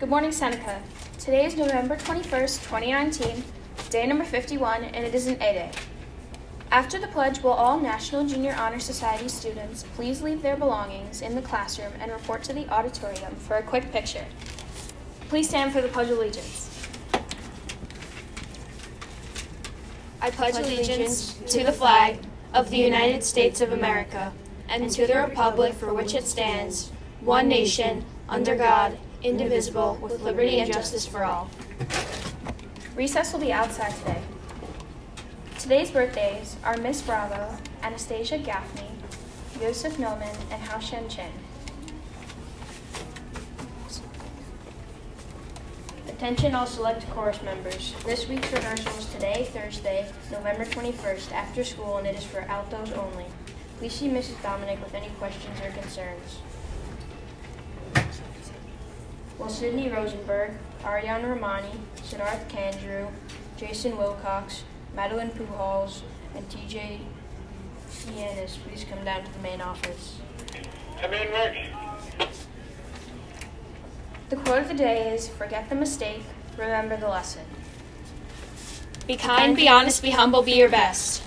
Good morning, Seneca. Today is November 21st, 2019, day number 51, and it is an A Day. After the pledge, will all National Junior Honor Society students please leave their belongings in the classroom and report to the auditorium for a quick picture? Please stand for the Pledge of Allegiance. I pledge allegiance to the flag of the United States of America and to the republic for which it stands, one nation, under God, indivisible, with liberty and justice for all. Recess will be outside today. Today's birthdays are Miss Bravo, Anastasia Gaffney, Joseph Millman, and Hao Shen Chen. Attention all select chorus members. This week's rehearsal is today, Thursday, November 21st, after school, and it is for altos only. Please see Mrs. Dominic with any questions or concerns. Will Sydney Rosenberg, Ariana Romani, Siddharth Kandrew, Jason Wilcox, Madeline Pujols, and TJ Yanis please come down to the main office. Come in, Rick. The quote of the day is Forget the mistake, remember the lesson. Be kind, be honest, be humble, be your best.